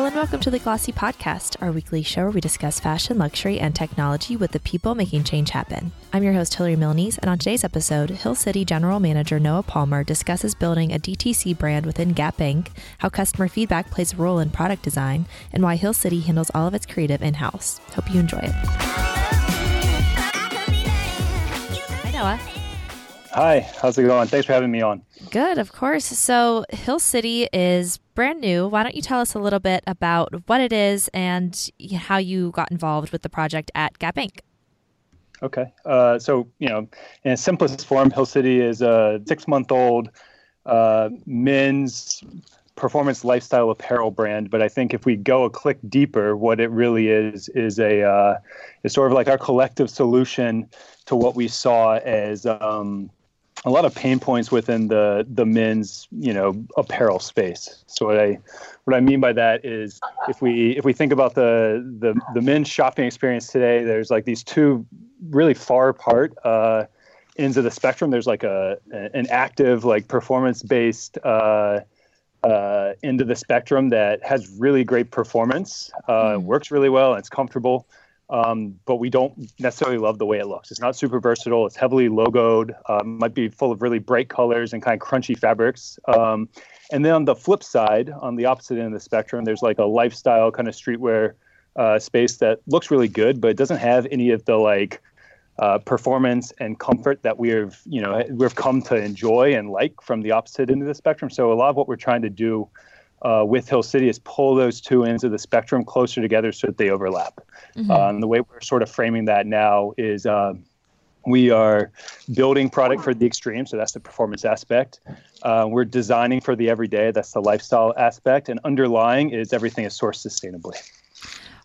Hello and welcome to the Glossy Podcast, our weekly show where we discuss fashion, luxury, and technology with the people making change happen. I'm your host, Hilary Milnes, and on today's episode, Hill City General Manager Noah Palmer discusses building a DTC brand within Gap Inc., how customer feedback plays a role in product design, and why Hill City handles all of its creative in house. Hope you enjoy it. Hi, Noah. Hi, how's it going? Thanks for having me on. Good, of course. So, Hill City is brand new. Why don't you tell us a little bit about what it is and how you got involved with the project at Gap Inc.? Okay. Uh, so, you know, in its simplest form, Hill City is a six month old uh, men's performance lifestyle apparel brand. But I think if we go a click deeper, what it really is is a uh, is sort of like our collective solution to what we saw as um, a lot of pain points within the the men's you know apparel space. So what I what I mean by that is if we if we think about the the the men's shopping experience today, there's like these two really far apart uh, ends of the spectrum. There's like a an active like performance based. Uh, uh, end of the spectrum that has really great performance, uh, mm. works really well, and it's comfortable um, but we don't necessarily love the way it looks. It's not super versatile. It's heavily logoed. Um, might be full of really bright colors and kind of crunchy fabrics. Um, and then on the flip side, on the opposite end of the spectrum, there's like a lifestyle kind of streetwear uh, space that looks really good, but it doesn't have any of the like uh, performance and comfort that we've you know we've come to enjoy and like from the opposite end of the spectrum. So a lot of what we're trying to do uh, with Hill City is pull those two ends of the spectrum closer together so that they overlap. Mm-hmm. Uh, and the way we're sort of framing that now is uh, we are building product for the extreme, so that's the performance aspect. Uh, we're designing for the everyday, that's the lifestyle aspect, and underlying is everything is sourced sustainably.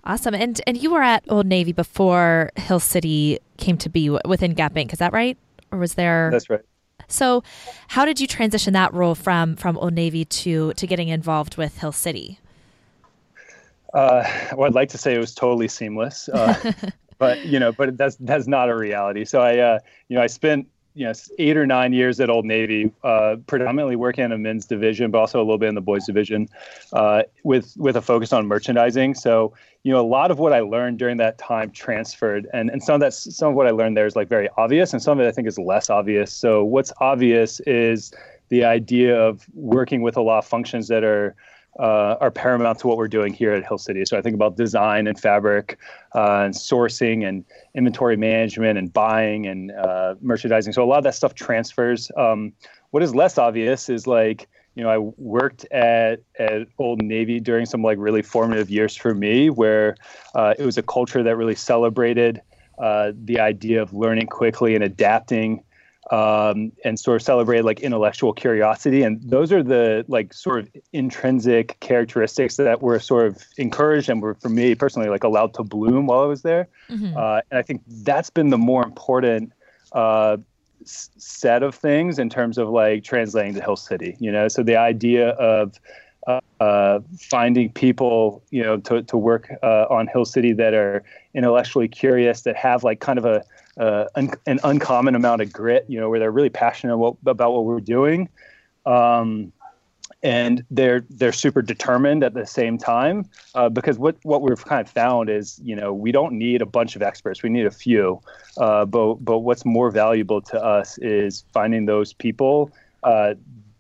Awesome. And and you were at Old Navy before Hill City came to be within Gap Inc. Is that right? Or was there? That's right. So, how did you transition that role from from Old Navy to to getting involved with Hill City? Uh, well, I'd like to say it was totally seamless, uh, but you know, but that's that's not a reality. So I, uh, you know, I spent you know eight or nine years at Old Navy, uh, predominantly working in a men's division, but also a little bit in the boys division, uh, with with a focus on merchandising. So you know a lot of what I learned during that time transferred, and and some of that some of what I learned there is like very obvious, and some of it I think is less obvious. So what's obvious is the idea of working with a lot of functions that are uh, are paramount to what we're doing here at Hill City. So I think about design and fabric, uh, and sourcing and inventory management and buying and uh, merchandising. So a lot of that stuff transfers. Um, what is less obvious is like you know I worked at at Old Navy during some like really formative years for me, where uh, it was a culture that really celebrated uh, the idea of learning quickly and adapting um, and sort of celebrate like intellectual curiosity. And those are the like sort of intrinsic characteristics that were sort of encouraged and were for me personally like allowed to bloom while I was there. Mm-hmm. Uh, and I think that's been the more important uh, s- set of things in terms of like translating to Hill City. You know, so the idea of uh, uh, finding people, you know, to, to work uh, on Hill City that are intellectually curious, that have like kind of a uh, un- an uncommon amount of grit, you know, where they're really passionate about, what we're doing. Um, and they're they're super determined at the same time uh, because what what we've kind of found is you know we don't need a bunch of experts. We need a few. Uh, but but what's more valuable to us is finding those people uh,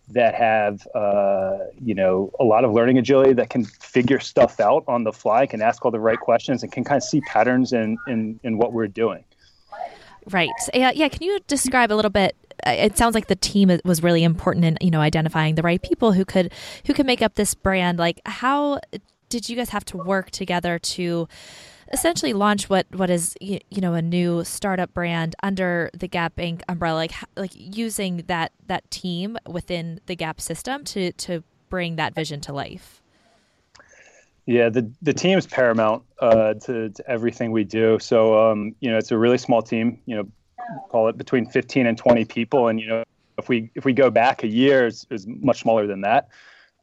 that have uh, you know a lot of learning agility that can figure stuff out on the fly can ask all the right questions and can kind of see patterns in in, in what we're doing Right. Yeah. Yeah. Can you describe a little bit? Uh, it sounds like the team was really important in you know identifying the right people who could who could make up this brand. Like, how did you guys have to work together to essentially launch what what is you know a new startup brand under the Gap Inc. umbrella? Like, like using that that team within the Gap system to to bring that vision to life. Yeah, the the team is paramount uh, to, to everything we do. So um, you know, it's a really small team. You know, call it between 15 and 20 people, and you know if we if we go back a year, it's, it's much smaller than that.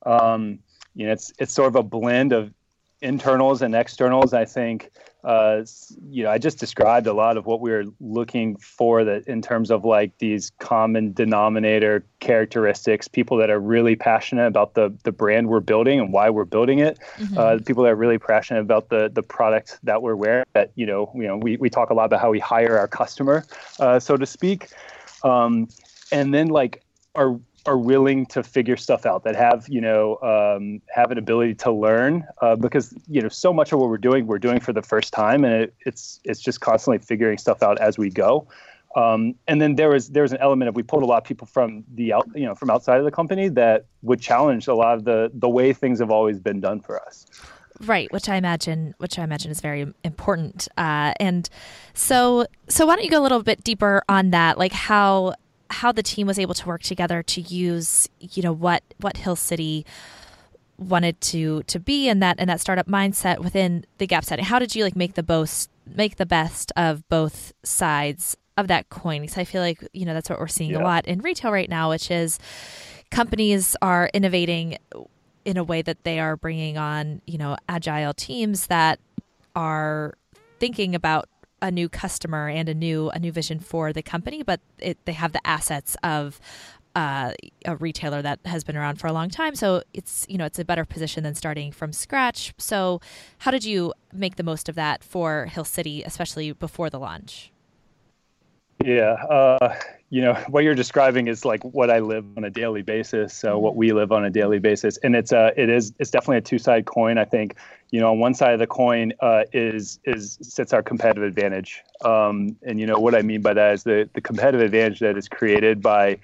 Um, you know, it's it's sort of a blend of internals and externals. I think uh, you know, I just described a lot of what we were looking for that in terms of like these common denominator characteristics, people that are really passionate about the the brand we're building and why we're building it, mm-hmm. uh, people that are really passionate about the the product that we're wearing. That you know, you know, we we talk a lot about how we hire our customer, uh, so to speak, um, and then like are are willing to figure stuff out that have you know um, have an ability to learn uh, because you know so much of what we're doing we're doing for the first time and it, it's it's just constantly figuring stuff out as we go. Um, and then there was there was an element of we pulled a lot of people from the out you know from outside of the company that would challenge a lot of the the way things have always been done for us. Right which i imagine which i imagine is very important uh, and so so why don't you go a little bit deeper on that? Like how how the team was able to work together to use you know what what Hill City wanted to to be and that and that startup mindset within the gap setting how did you like make the most make the best of both sides of that coin because i feel like you know that's what we're seeing yeah. a lot in retail right now which is companies are innovating in a way that they are bringing on you know agile teams that are thinking about a new customer and a new a new vision for the company, but it, they have the assets of uh, a retailer that has been around for a long time. So it's you know it's a better position than starting from scratch. So how did you make the most of that for Hill City, especially before the launch? Yeah, uh, you know what you're describing is like what I live on a daily basis. So what we live on a daily basis, and it's a it is it's definitely a two side coin. I think you know on one side of the coin uh, is is sits our competitive advantage, um, and you know what I mean by that is the the competitive advantage that is created by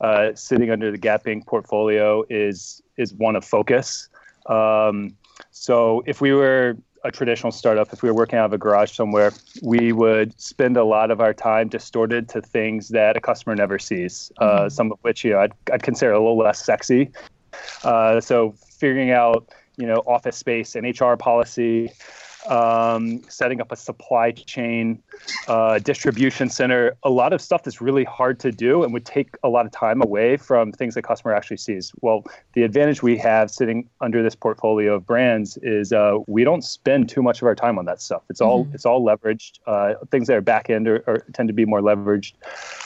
uh, sitting under the Gap Inc. portfolio is is one of focus. Um, so if we were a traditional startup, if we were working out of a garage somewhere, we would spend a lot of our time distorted to things that a customer never sees. Uh, mm-hmm. Uh, some of which you know I'd, I'd consider a little less sexy. Uh, so figuring out you know office space and HR policy, um, setting up a supply chain, uh, distribution center, a lot of stuff that's really hard to do and would take a lot of time away from things the customer actually sees. Well, the advantage we have sitting under this portfolio of brands is uh, we don't spend too much of our time on that stuff. It's all mm-hmm. it's all leveraged. Uh, things that are back end are, are, tend to be more leveraged,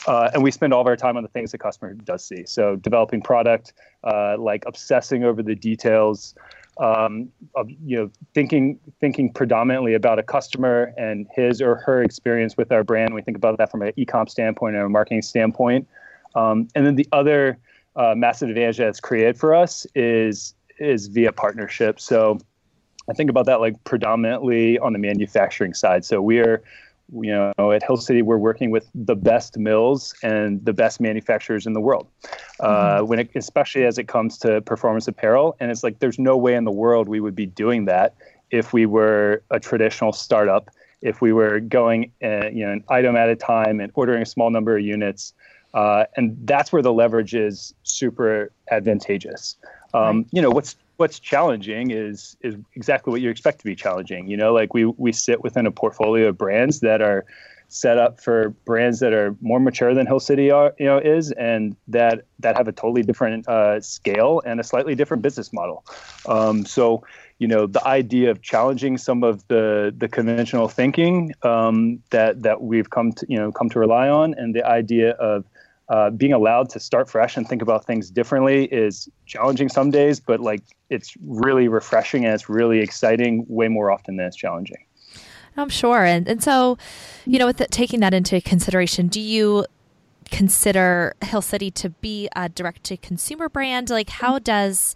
uh, and we spend all of our time on the things the customer does see. So developing product, uh, like obsessing over the details um, of you know thinking thinking predominantly about a customer and his or her experience with our brand. We think about that from an e-com standpoint and a marketing standpoint. Um, and then the other uh, massive advantage that's created for us is is via partnership. So I think about that like predominantly on the manufacturing side. So we are you know, at Hill City, we're working with the best mills and the best manufacturers in the world. Uh, mm-hmm. when it, especially as it comes to performance apparel, and it's like there's no way in the world we would be doing that if we were a traditional startup. If we were going, uh, you know, an item at a time and ordering a small number of units, uh, and that's where the leverage is super advantageous. Um, right. You know, what's what's challenging is is exactly what you expect to be challenging. You know, like we we sit within a portfolio of brands that are set up for brands that are more mature than Hill City are, you know, is, and that that have a totally different uh, scale and a slightly different business model. Um, so, you know, the idea of challenging some of the the conventional thinking um, that that we've come to you know come to rely on, and the idea of uh, being allowed to start fresh and think about things differently is challenging some days, but like it's really refreshing and it's really exciting way more often than it's challenging. I'm sure. And, and so, you know, with the, taking that into consideration, do you consider Hill City to be a direct to consumer brand? Like, how does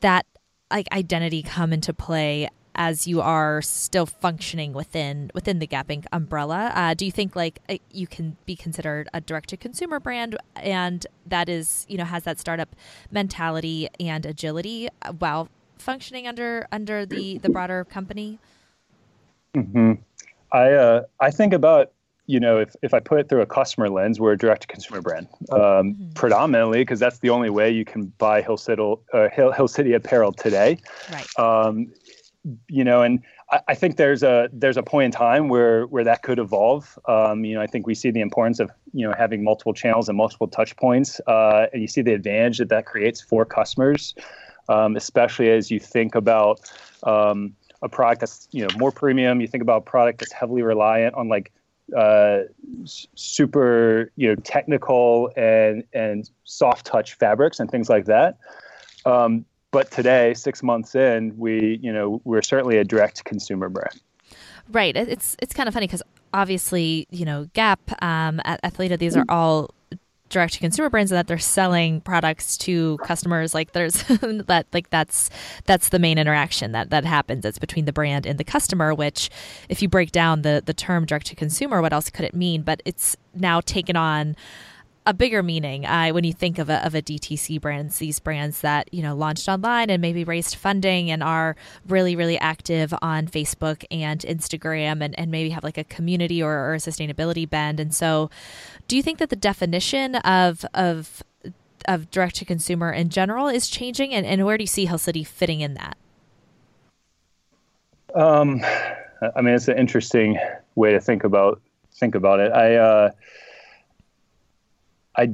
that like identity come into play as you are still functioning within within the Gap Inc. umbrella. Uh, do you think like uh, you can be considered a direct to consumer brand and that is you know has that startup mentality and agility while functioning under under the the broader company? Mm-hmm. I uh, I think about you know, if, if I put it through a customer lens, we're a direct to consumer brand, um, mm-hmm. predominantly because that's the only way you can buy Hill City, uh, Hill, Hill City apparel today. Right. Um, you know, and I, I, think there's a there's a point in time where where that could evolve. Um, you know, I think we see the importance of you know having multiple channels and multiple touch points, uh, and you see the advantage that that creates for customers, um, especially as you think about um, a product that's you know more premium. You think about a product that's heavily reliant on like uh, super you know technical and and soft touch fabrics and things like that. Um, but today, six months in, we you know we're certainly a direct consumer brand. Right. It's it's kind of funny because obviously you know Gap, um, Athleta, these are all direct to consumer brands and that they're selling products to customers like there's that like that's that's the main interaction that that happens it's between the brand and the customer which if you break down the the term direct to consumer what else could it mean but it's now taken on a bigger meaning uh, when you think of a, of a DTC brands, these brands that you know launched online and maybe raised funding and are really really active on Facebook and Instagram and, and maybe have like a community or, or a sustainability bend. And so, do you think that the definition of of of direct to consumer in general is changing, and, and where do you see Hill City fitting in that? Um, I mean, it's an interesting way to think about think about it. I. Uh, I,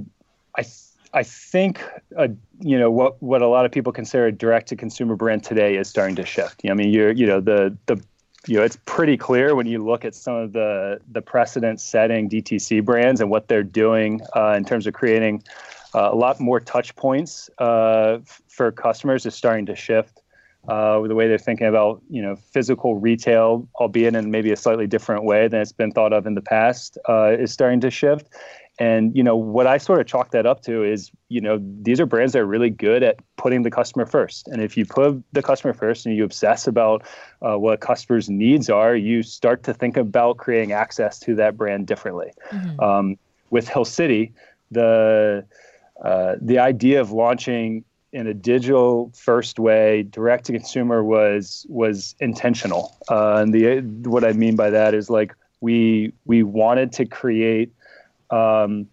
I, I think uh, you know what what a lot of people consider a direct to consumer brand today is starting to shift. I mean, you're you know the the you know it's pretty clear when you look at some of the the precedent setting DTC brands and what they're doing uh, in terms of creating uh, a lot more touch points uh, for customers is starting to shift. Uh, the way they're thinking about you know physical retail, albeit in maybe a slightly different way than it's been thought of in the past, is starting to shift. And you know what I sort of chalk that up to is you know these are brands that are really good at putting the customer first. And if you put the customer first and you obsess about uh, what customers' needs are, you start to think about creating access to that brand differently. Mm-hmm. Um, with Hill City, the uh, the idea of launching in a digital first way, direct to consumer was was intentional. Uh, and the what I mean by that is like we we wanted to create um,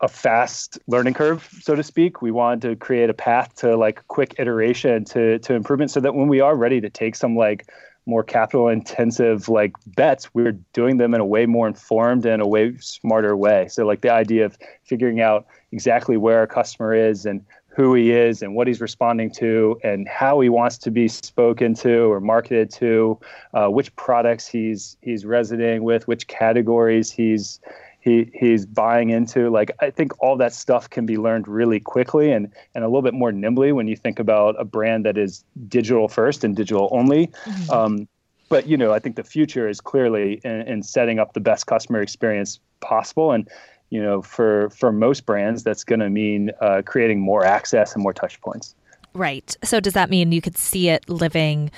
a fast learning curve, so to speak. We wanted to create a path to like quick iteration to to improvement, so that when we are ready to take some like more capital intensive like bets, we're doing them in a way more informed and a way smarter way. So like the idea of figuring out exactly where our customer is and who he is and what he's responding to and how he wants to be spoken to or marketed to, uh, which products he's he's resonating with, which categories he's he he's buying into. Like I think all that stuff can be learned really quickly and and a little bit more nimbly when you think about a brand that is digital first and digital only. Mm-hmm. Um, but you know, I think the future is clearly in, in setting up the best customer experience possible and you know for for most brands that's going to mean uh, creating more access and more touch points right so does that mean you could see it living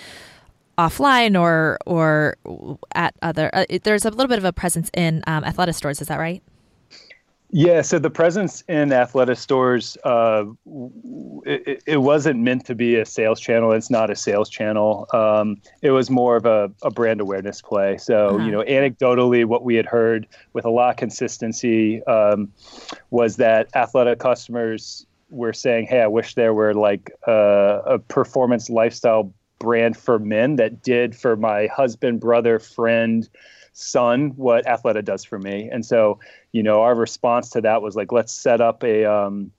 offline or or at other. Uh, there's a little bit of a presence in um, Athleta stores. Is that right? Yeah, so the presence in Athleta stores, uh, it, it, wasn't meant to be a sales channel. It's not a sales channel. Um, it was more of a, a brand awareness play. So, uh-huh. you know, anecdotally, what we had heard with a lot of consistency um, was that Athleta customers were saying, "Hey, I wish there were like uh, a performance lifestyle brand for men that did for my husband, brother, friend, son what Athleta does for me. And so, you know, our response to that was like, let's set up a um,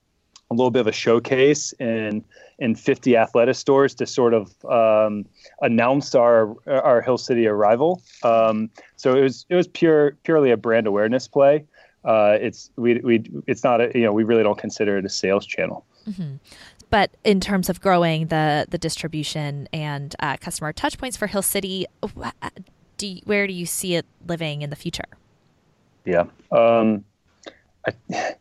a little bit of a showcase in in 50 Athleta stores to sort of um, announce our our Hill City arrival. Um, so it was it was pure purely a brand awareness play. Uh, it's we we it's not a you know we really don't consider it a sales channel. Mm-hmm but in terms of growing the the distribution and uh, customer touchpoints for Hill City, do you, where do you see it living in the future? Yeah. Um, I,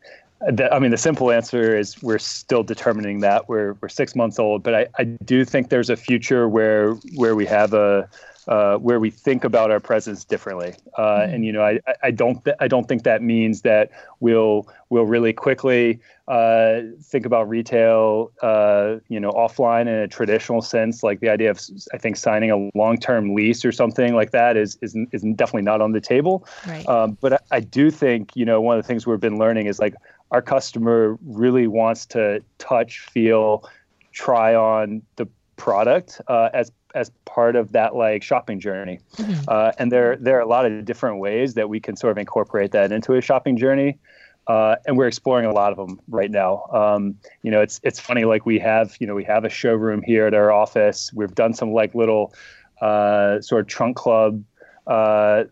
I mean, the simple answer is we're still determining that. We're we're six months old, but I, I do think there's a future where where we have a uh, where we think about our presence differently. Uh, mm-hmm. And you know, I, I don't th- I don't think that means that we'll we'll really quickly uh, think about retail, uh, you know, offline in a traditional sense. Like the idea of I think signing a long term lease or something like that is is is definitely not on the table. Right. Um, but I, I do think you know one of the things we've been learning is like our customer really wants to touch, feel, try on the product uh, as as part of that like shopping journey. Mm-hmm. Uh, and there there are a lot of different ways that we can sort of incorporate that into a shopping journey. Uh, and we're exploring a lot of them right now. Um, you know, it's it's funny. Like we have, you know, we have a showroom here at our office. We've done some like little uh, sort of trunk club, uh,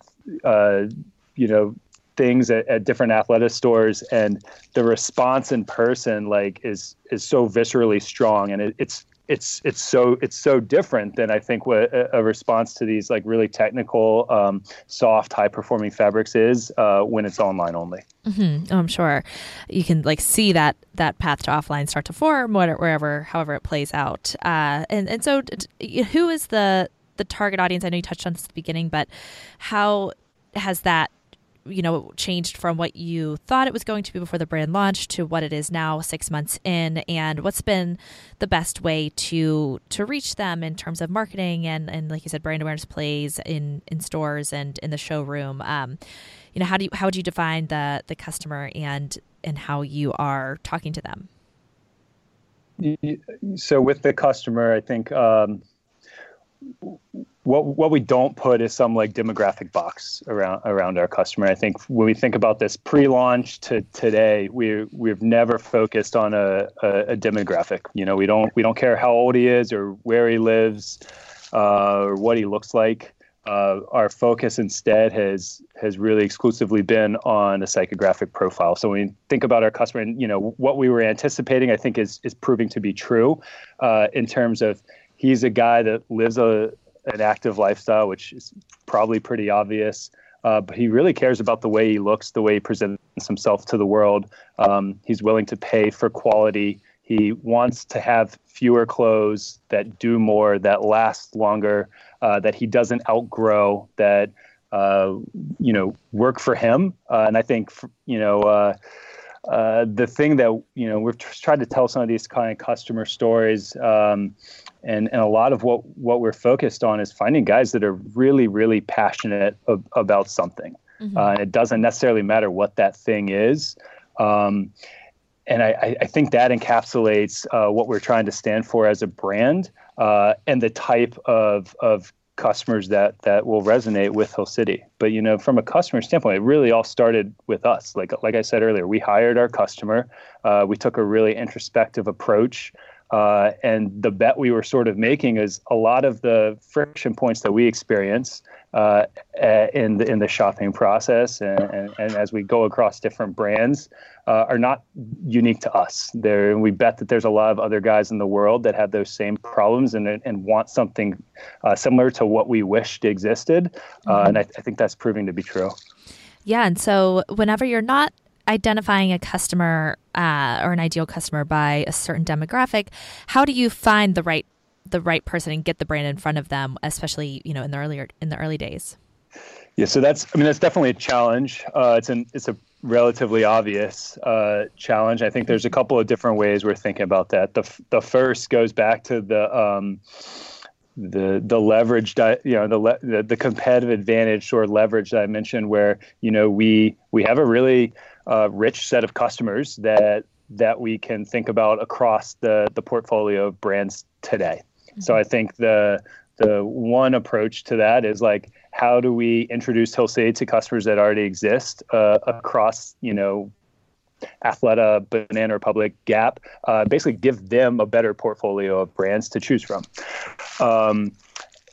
uh, you know, things at, at different Athleta stores, and the response in person like is is so viscerally strong, and it, it's it's it's so it's so different than I think what a, response to these like really technical, um, soft, high performing fabrics is uh, when it's online only. Mm-hmm. Oh, I'm sure you can like see that that path to offline start to form wherever, however it plays out. Uh, and and so, who is the the target audience? I know you touched on this at the beginning, but how has that you know changed from what you thought it was going to be before the brand launched to what it is now six months in and what's been the best way to to reach them in terms of marketing and and like you said brand awareness plays in in stores and in the showroom. Um, you know how do you how would you define the the customer and and how you are talking to them? So with the customer i think um, what what we don't put is some like demographic box around around our customer. I think when we think about this pre-launch to today, we we've never focused on a, a, a demographic. You know, we don't we don't care how old he is or where he lives uh, or what he looks like. Uh, our focus instead has has really exclusively been on a psychographic profile. So when we think about our customer, and you know what we were anticipating, I think is is proving to be true uh, in terms of he's a guy that lives a an active lifestyle, which is probably pretty obvious. Uh, but he really cares about the way he looks, the way he presents himself to the world. Um, he's willing to pay for quality. He wants to have fewer clothes that do more, that last longer, uh, that he doesn't outgrow, that uh, you know work for him. Uh, and I think you know uh, uh, the thing that you know we've tried to tell some of these kind of customer stories um, and and a lot of what what we're focused on is finding guys that are really really passionate ab- about something mm-hmm. uh, and it doesn't necessarily matter what that thing is um, and I, I, think that encapsulates uh, what we're trying to stand for as a brand uh, and the type of of customers that that will resonate with Hill City. But you know, from a customer standpoint, it really all started with us. Like like I said earlier, we hired our customer. Uh, we took a really introspective approach. Uh, and the bet we were sort of making is a lot of the friction points that we experience uh, in the in the shopping process, and, and, and as we go across different brands, uh, are not unique to us. There, we bet that there's a lot of other guys in the world that have those same problems and and want something uh, similar to what we wished existed, uh, mm-hmm. and I, I think that's proving to be true. Yeah, and so whenever you're not identifying a customer uh, or an ideal customer by a certain demographic, how do you find the right the right person and get the brand in front of them, especially you know in the earlier in the early days? Yeah, so that's I mean that's definitely a challenge. Uh, it's an it's a relatively obvious uh, challenge. I think there's a couple of different ways we're thinking about that. The the first goes back to the um, the the leverage that you know the, the the competitive advantage or leverage that I mentioned, where you know we we have a really uh, rich set of customers that that we can think about across the the portfolio of brands today. Mm-hmm. So I think the the one approach to that is like how do we introduce Hill to customers that already exist uh, across you know Athleta, Banana Republic, Gap, uh, basically give them a better portfolio of brands to choose from. Um,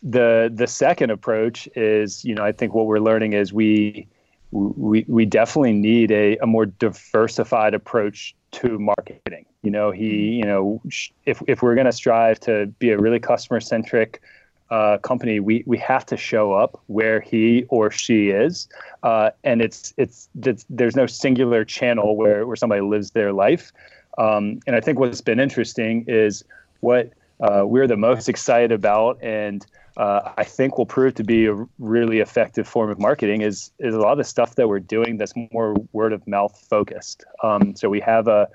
the the second approach is, you know, I think what we're learning is we we, we definitely need a, a more diversified approach to marketing. You know, he, mm-hmm. you know, if, if we're going to strive to be a really customer centric uh, company, we, we have to show up where he or she is. Uh, and it's, it's, it's, there's no singular channel where, where somebody lives their life. Um, and I think what's been interesting is what uh, we're the most excited about and uh, I think will prove to be a really effective form of marketing is is a lot of the stuff that we're doing that's more word of mouth focused. Um, so we have a,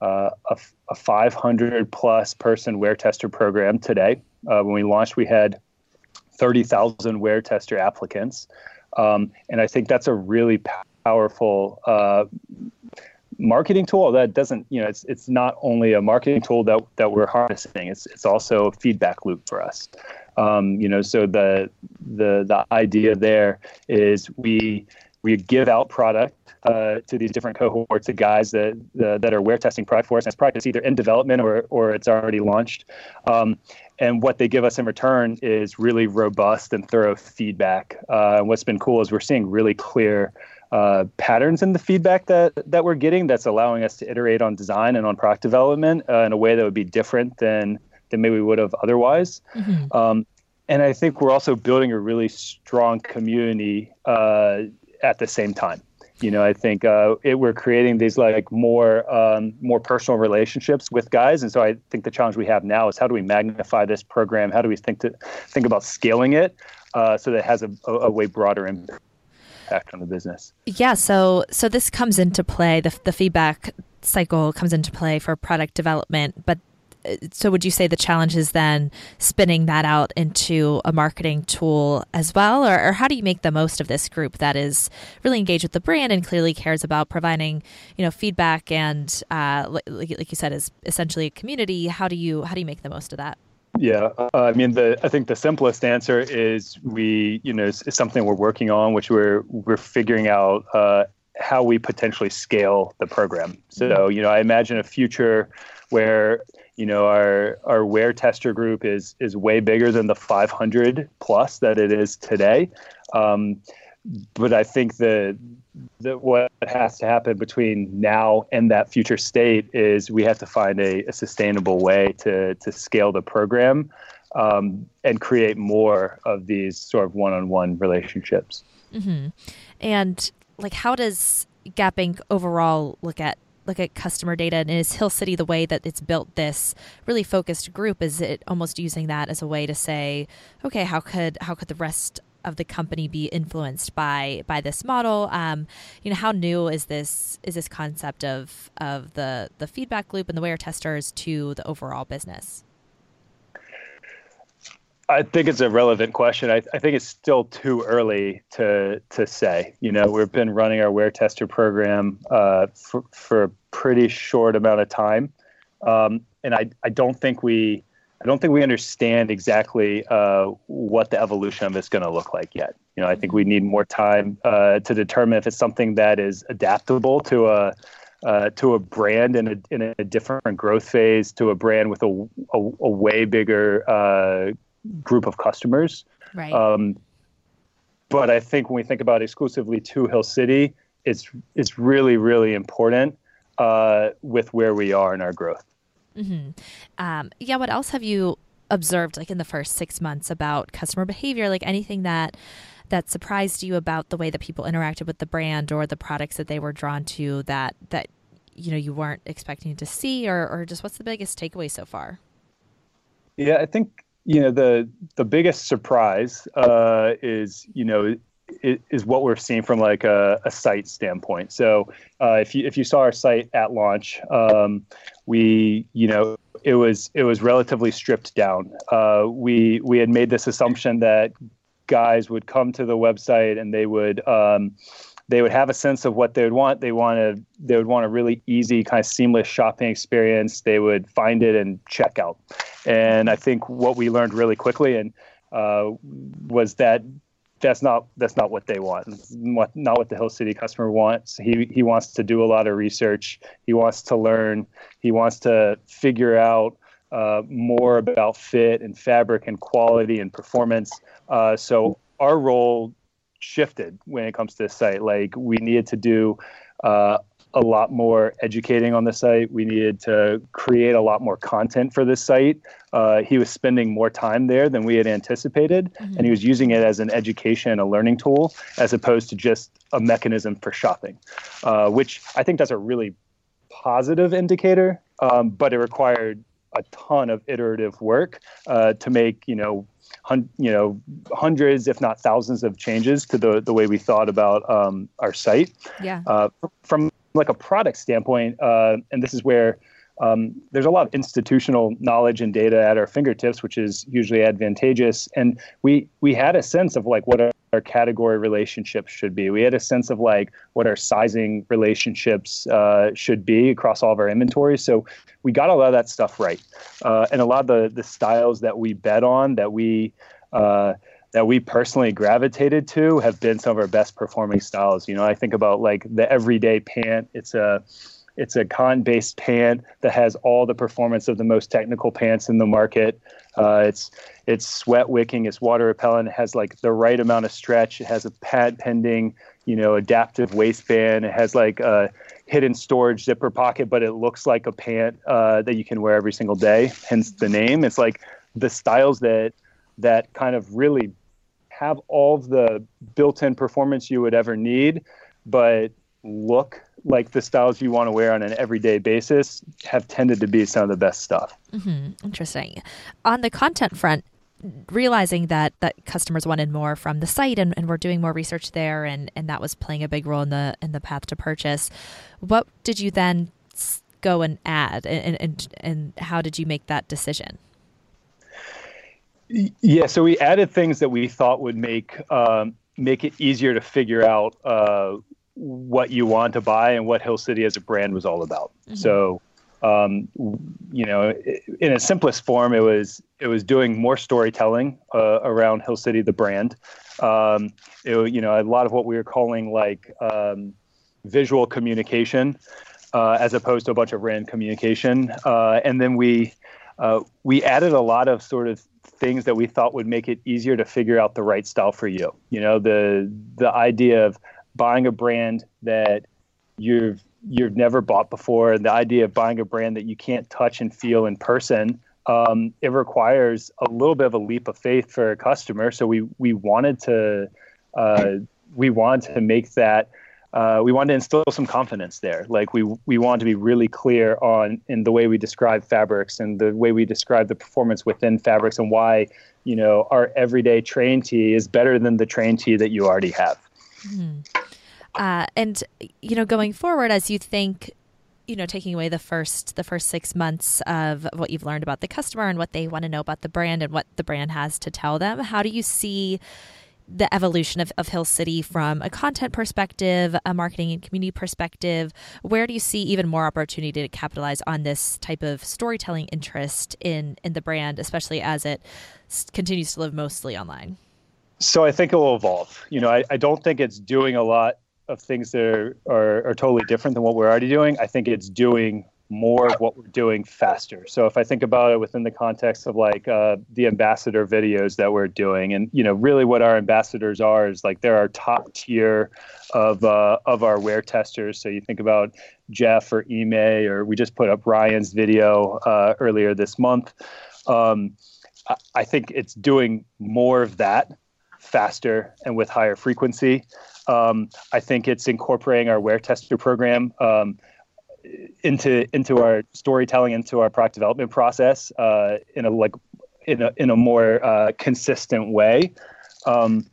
a, a 500 plus person wear tester program today. Uh, when we launched, we had 30,000 wear tester applicants, um, and I think that's a really powerful uh, marketing tool that doesn't you know it's it's not only a marketing tool that that we're harnessing it's it's also a feedback loop for us Um, you know, so the the the idea there is we we give out product uh, to these different cohorts of guys that that are wear testing product for us. And it's product that's either in development or or it's already launched. Um, and what they give us in return is really robust and thorough feedback. Uh, what's been cool is we're seeing really clear uh, patterns in the feedback that that we're getting that's allowing us to iterate on design and on product development uh, in a way that would be different than than maybe we would have otherwise. Mm-hmm. Um, and I think we're also building a really strong community uh, at the same time. You know, I think uh, it, we're creating these like more um, more personal relationships with guys, and so I think the challenge we have now is how do we magnify this program? How do we think to think about scaling it uh, so that it has a, a, a way broader impact on the business? Yeah. So so this comes into play. The the feedback cycle comes into play for product development, but so would you say the challenge is then spinning that out into a marketing tool as well? Or, or, how do you make the most of this group that is really engaged with the brand and clearly cares about providing you know feedback and uh, like, like you said is essentially a community? How do you how do you make the most of that? Yeah, uh, I mean, the I think the simplest answer is we, you know, is, is something we're working on, which we're we're figuring out uh, how we potentially scale the program. So, you know, I imagine a future where you know our our wear tester group is is way bigger than the 500 plus that it is today um, but i think that that what has to happen between now and that future state is we have to find a, a sustainable way to to scale the program um, and create more of these sort of one-on-one relationships mm-hmm. and like how does gap inc overall look at look at customer data and is Hill City the way that it's built this really focused group? Is it almost using that as a way to say, okay, how could how could the rest of the company be influenced by by this model? Um, you know, how new is this is this concept of of the the feedback loop and the wear testers to the overall business? I think it's a relevant question. I, I, think it's still too early to to say. You know, we've been running our wear tester program uh, for, for a pretty short amount of time, um, and I, I don't think we I don't think we understand exactly uh, what the evolution of it's going to look like yet. You know, I think we need more time uh, to determine if it's something that is adaptable to a uh, to a brand in a in a different growth phase, to a brand with a a, a way bigger uh, group of customers. Right. Um, but I think when we think about exclusively to Hill City, it's it's really really important uh, with where we are in our growth. Mm-hmm. Um, yeah. What else have you observed, like in the first six months, about customer behavior? Like anything that that surprised you about the way that people interacted with the brand or the products that they were drawn to that that you know you weren't expecting to see, or or just what's the biggest takeaway so far? Yeah, I think you know the the biggest surprise uh, is you know is what we're seeing from like a, a site standpoint. So uh, if you if you saw our site at launch, um, we you know it was it was relatively stripped down. Uh, we we had made this assumption that guys would come to the website and they would um, they would have a sense of what they would want. They want to they would want a really easy kind of seamless shopping experience. They would find it and check out. And I think what we learned really quickly and uh, was that that's not that's not what they want. Not what the Hill City customer wants. He he wants to do a lot of research. He wants to learn. He wants to figure out uh, more about fit and fabric and quality and performance. Uh, so our role shifted when it comes to this site. Like we needed to do uh, a lot more educating on the site. We needed to create a lot more content for this site. Uh, he was spending more time there than we had anticipated, mm-hmm. and he was using it as an education a learning tool as opposed to just a mechanism for shopping, uh, which I think that's a really positive indicator. Um, but it required a ton of iterative work uh, to make you know hun- you know hundreds, if not thousands, of changes to the the way we thought about um, our site. Yeah. Uh, from like a product standpoint, uh, and this is where um, there's a lot of institutional knowledge and data at our fingertips, which is usually advantageous. And we we had a sense of like what our category relationships should be. We had a sense of like what our sizing relationships uh, should be across all of our inventory. So we got a lot of that stuff right, uh, and a lot of the the styles that we bet on that we uh, that we personally gravitated to have been some of our best performing styles. You know, I think about like the everyday pant. It's a it's a cotton based pant that has all the performance of the most technical pants in the market. Uh, it's it's sweat wicking, it's water repellent, it has like the right amount of stretch. It has a pad pending, you know, adaptive waistband. It has like a hidden storage zipper pocket, but it looks like a pant uh, that you can wear every single day. Hence the name. It's like the styles that that kind of really have all the built-in performance you would ever need, but look like the styles you want to wear on an everyday basis have tended to be some of the best stuff. Mm-hmm. Interesting. On the content front, realizing that that customers wanted more from the site and, and we're doing more research there and, and that was playing a big role in the in the path to purchase what did you then go and add and, and, and how did you make that decision yeah so we added things that we thought would make um, make it easier to figure out uh, what you want to buy and what Hill City as a brand was all about. Mm-hmm. So, um, you know, in its simplest form, it was it was doing more storytelling uh, around Hill City, the brand. Um, it, you know, a lot of what we were calling like um, visual communication, uh, as opposed to a bunch of brand communication. Uh, and then we uh, we added a lot of sort of things that we thought would make it easier to figure out the right style for you. You know, the the idea of buying a brand that you've you've never bought before, and the idea of buying a brand that you can't touch and feel in person, um, it requires a little bit of a leap of faith for a customer. So we we wanted to uh, we wanted to make that. Uh, we wanted to instill some confidence there. Like we we wanted to be really clear on in the way we describe fabrics and the way we describe the performance within fabrics and why you know our everyday train tee is better than the train tee that you already have. Mm-hmm. Uh, and you know, going forward, as you think, you know, taking away the first the first six months of what you've learned about the customer and what they want to know about the brand and what the brand has to tell them, how do you see? The evolution of, of Hill City from a content perspective, a marketing and community perspective? Where do you see even more opportunity to capitalize on this type of storytelling interest in in the brand, especially as it continues to live mostly online? So I think it will evolve. You know, I, I don't think it's doing a lot of things that are, are, are totally different than what we're already doing. I think it's doing more of what we're doing faster. So if I think about it within the context of like uh, the ambassador videos that we're doing, and you know, really what our ambassadors are is like they're our top tier of uh, of our wear testers. So you think about Jeff or Ime, or we just put up Ryan's video uh, earlier this month. Um, I think it's doing more of that faster and with higher frequency. Um, I think it's incorporating our wear tester program um, into into our storytelling, into our product development process uh, in a like in a in a more uh, consistent way. Um,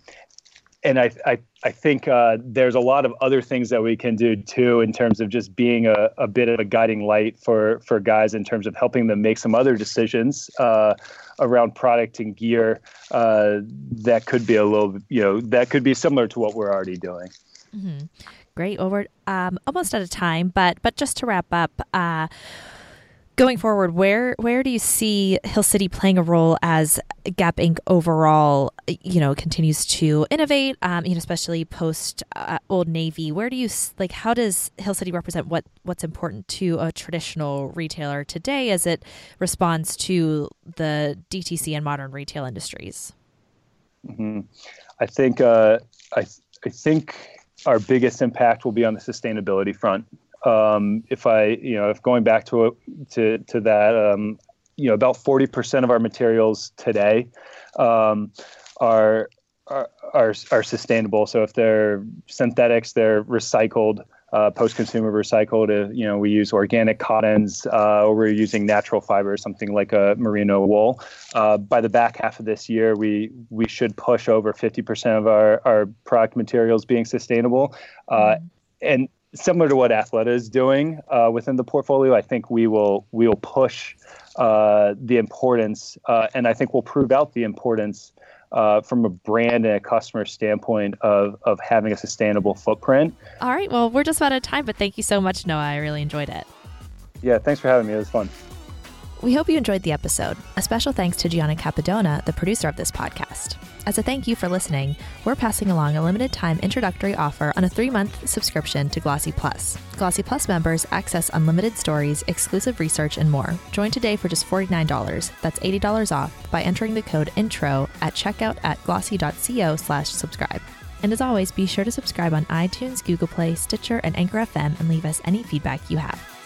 and I, I, I think uh, there's a lot of other things that we can do too in terms of just being a, a bit of a guiding light for for guys in terms of helping them make some other decisions uh, around product and gear uh, that could be a little, you know, that could be similar to what we're already doing. Mm-hmm. Great. Well, we're um, almost out of time, but but just to wrap up. Uh, going forward, where where do you see Hill City playing a role as Gap Inc. overall, you know, continues to innovate, um, you know, especially post uh, Old Navy? Where do you like? How does Hill City represent what what's important to a traditional retailer today as it responds to the DTC and modern retail industries? Mm-hmm. I think uh, I I think our biggest impact will be on the sustainability front um, if I, you know, if going back to to to that, um, you know, about forty percent of our materials today um, are, are are are sustainable. So if they're synthetics, they're recycled. Uh, post-consumer recycled. Uh, you know, we use organic cottons, uh, or we're using natural fibers, something like a merino wool. Uh, by the back half of this year, we we should push over 50% of our our product materials being sustainable. Mm-hmm. And similar to what Athleta is doing uh, within the portfolio, I think we will we will push uh, the importance, uh, and I think we'll prove out the importance uh, from a brand and a customer standpoint of, of having a sustainable footprint. All right. Well, we're just about out of time, but thank you so much, Noah. I really enjoyed it. Yeah, thanks for having me. It was fun. We hope you enjoyed the episode. A special thanks to Gianna Capadona, the producer of this podcast. As a thank you for listening, we're passing along a limited time introductory offer on a three month subscription to Glossy Plus. Glossy Plus members access unlimited stories, exclusive research, and more. Join today for just $49. That's $80 off by entering the code INTRO at checkout at glossy.co slash subscribe. And as always, be sure to subscribe on iTunes, Google Play, Stitcher, and Anchor FM and leave us any feedback you have.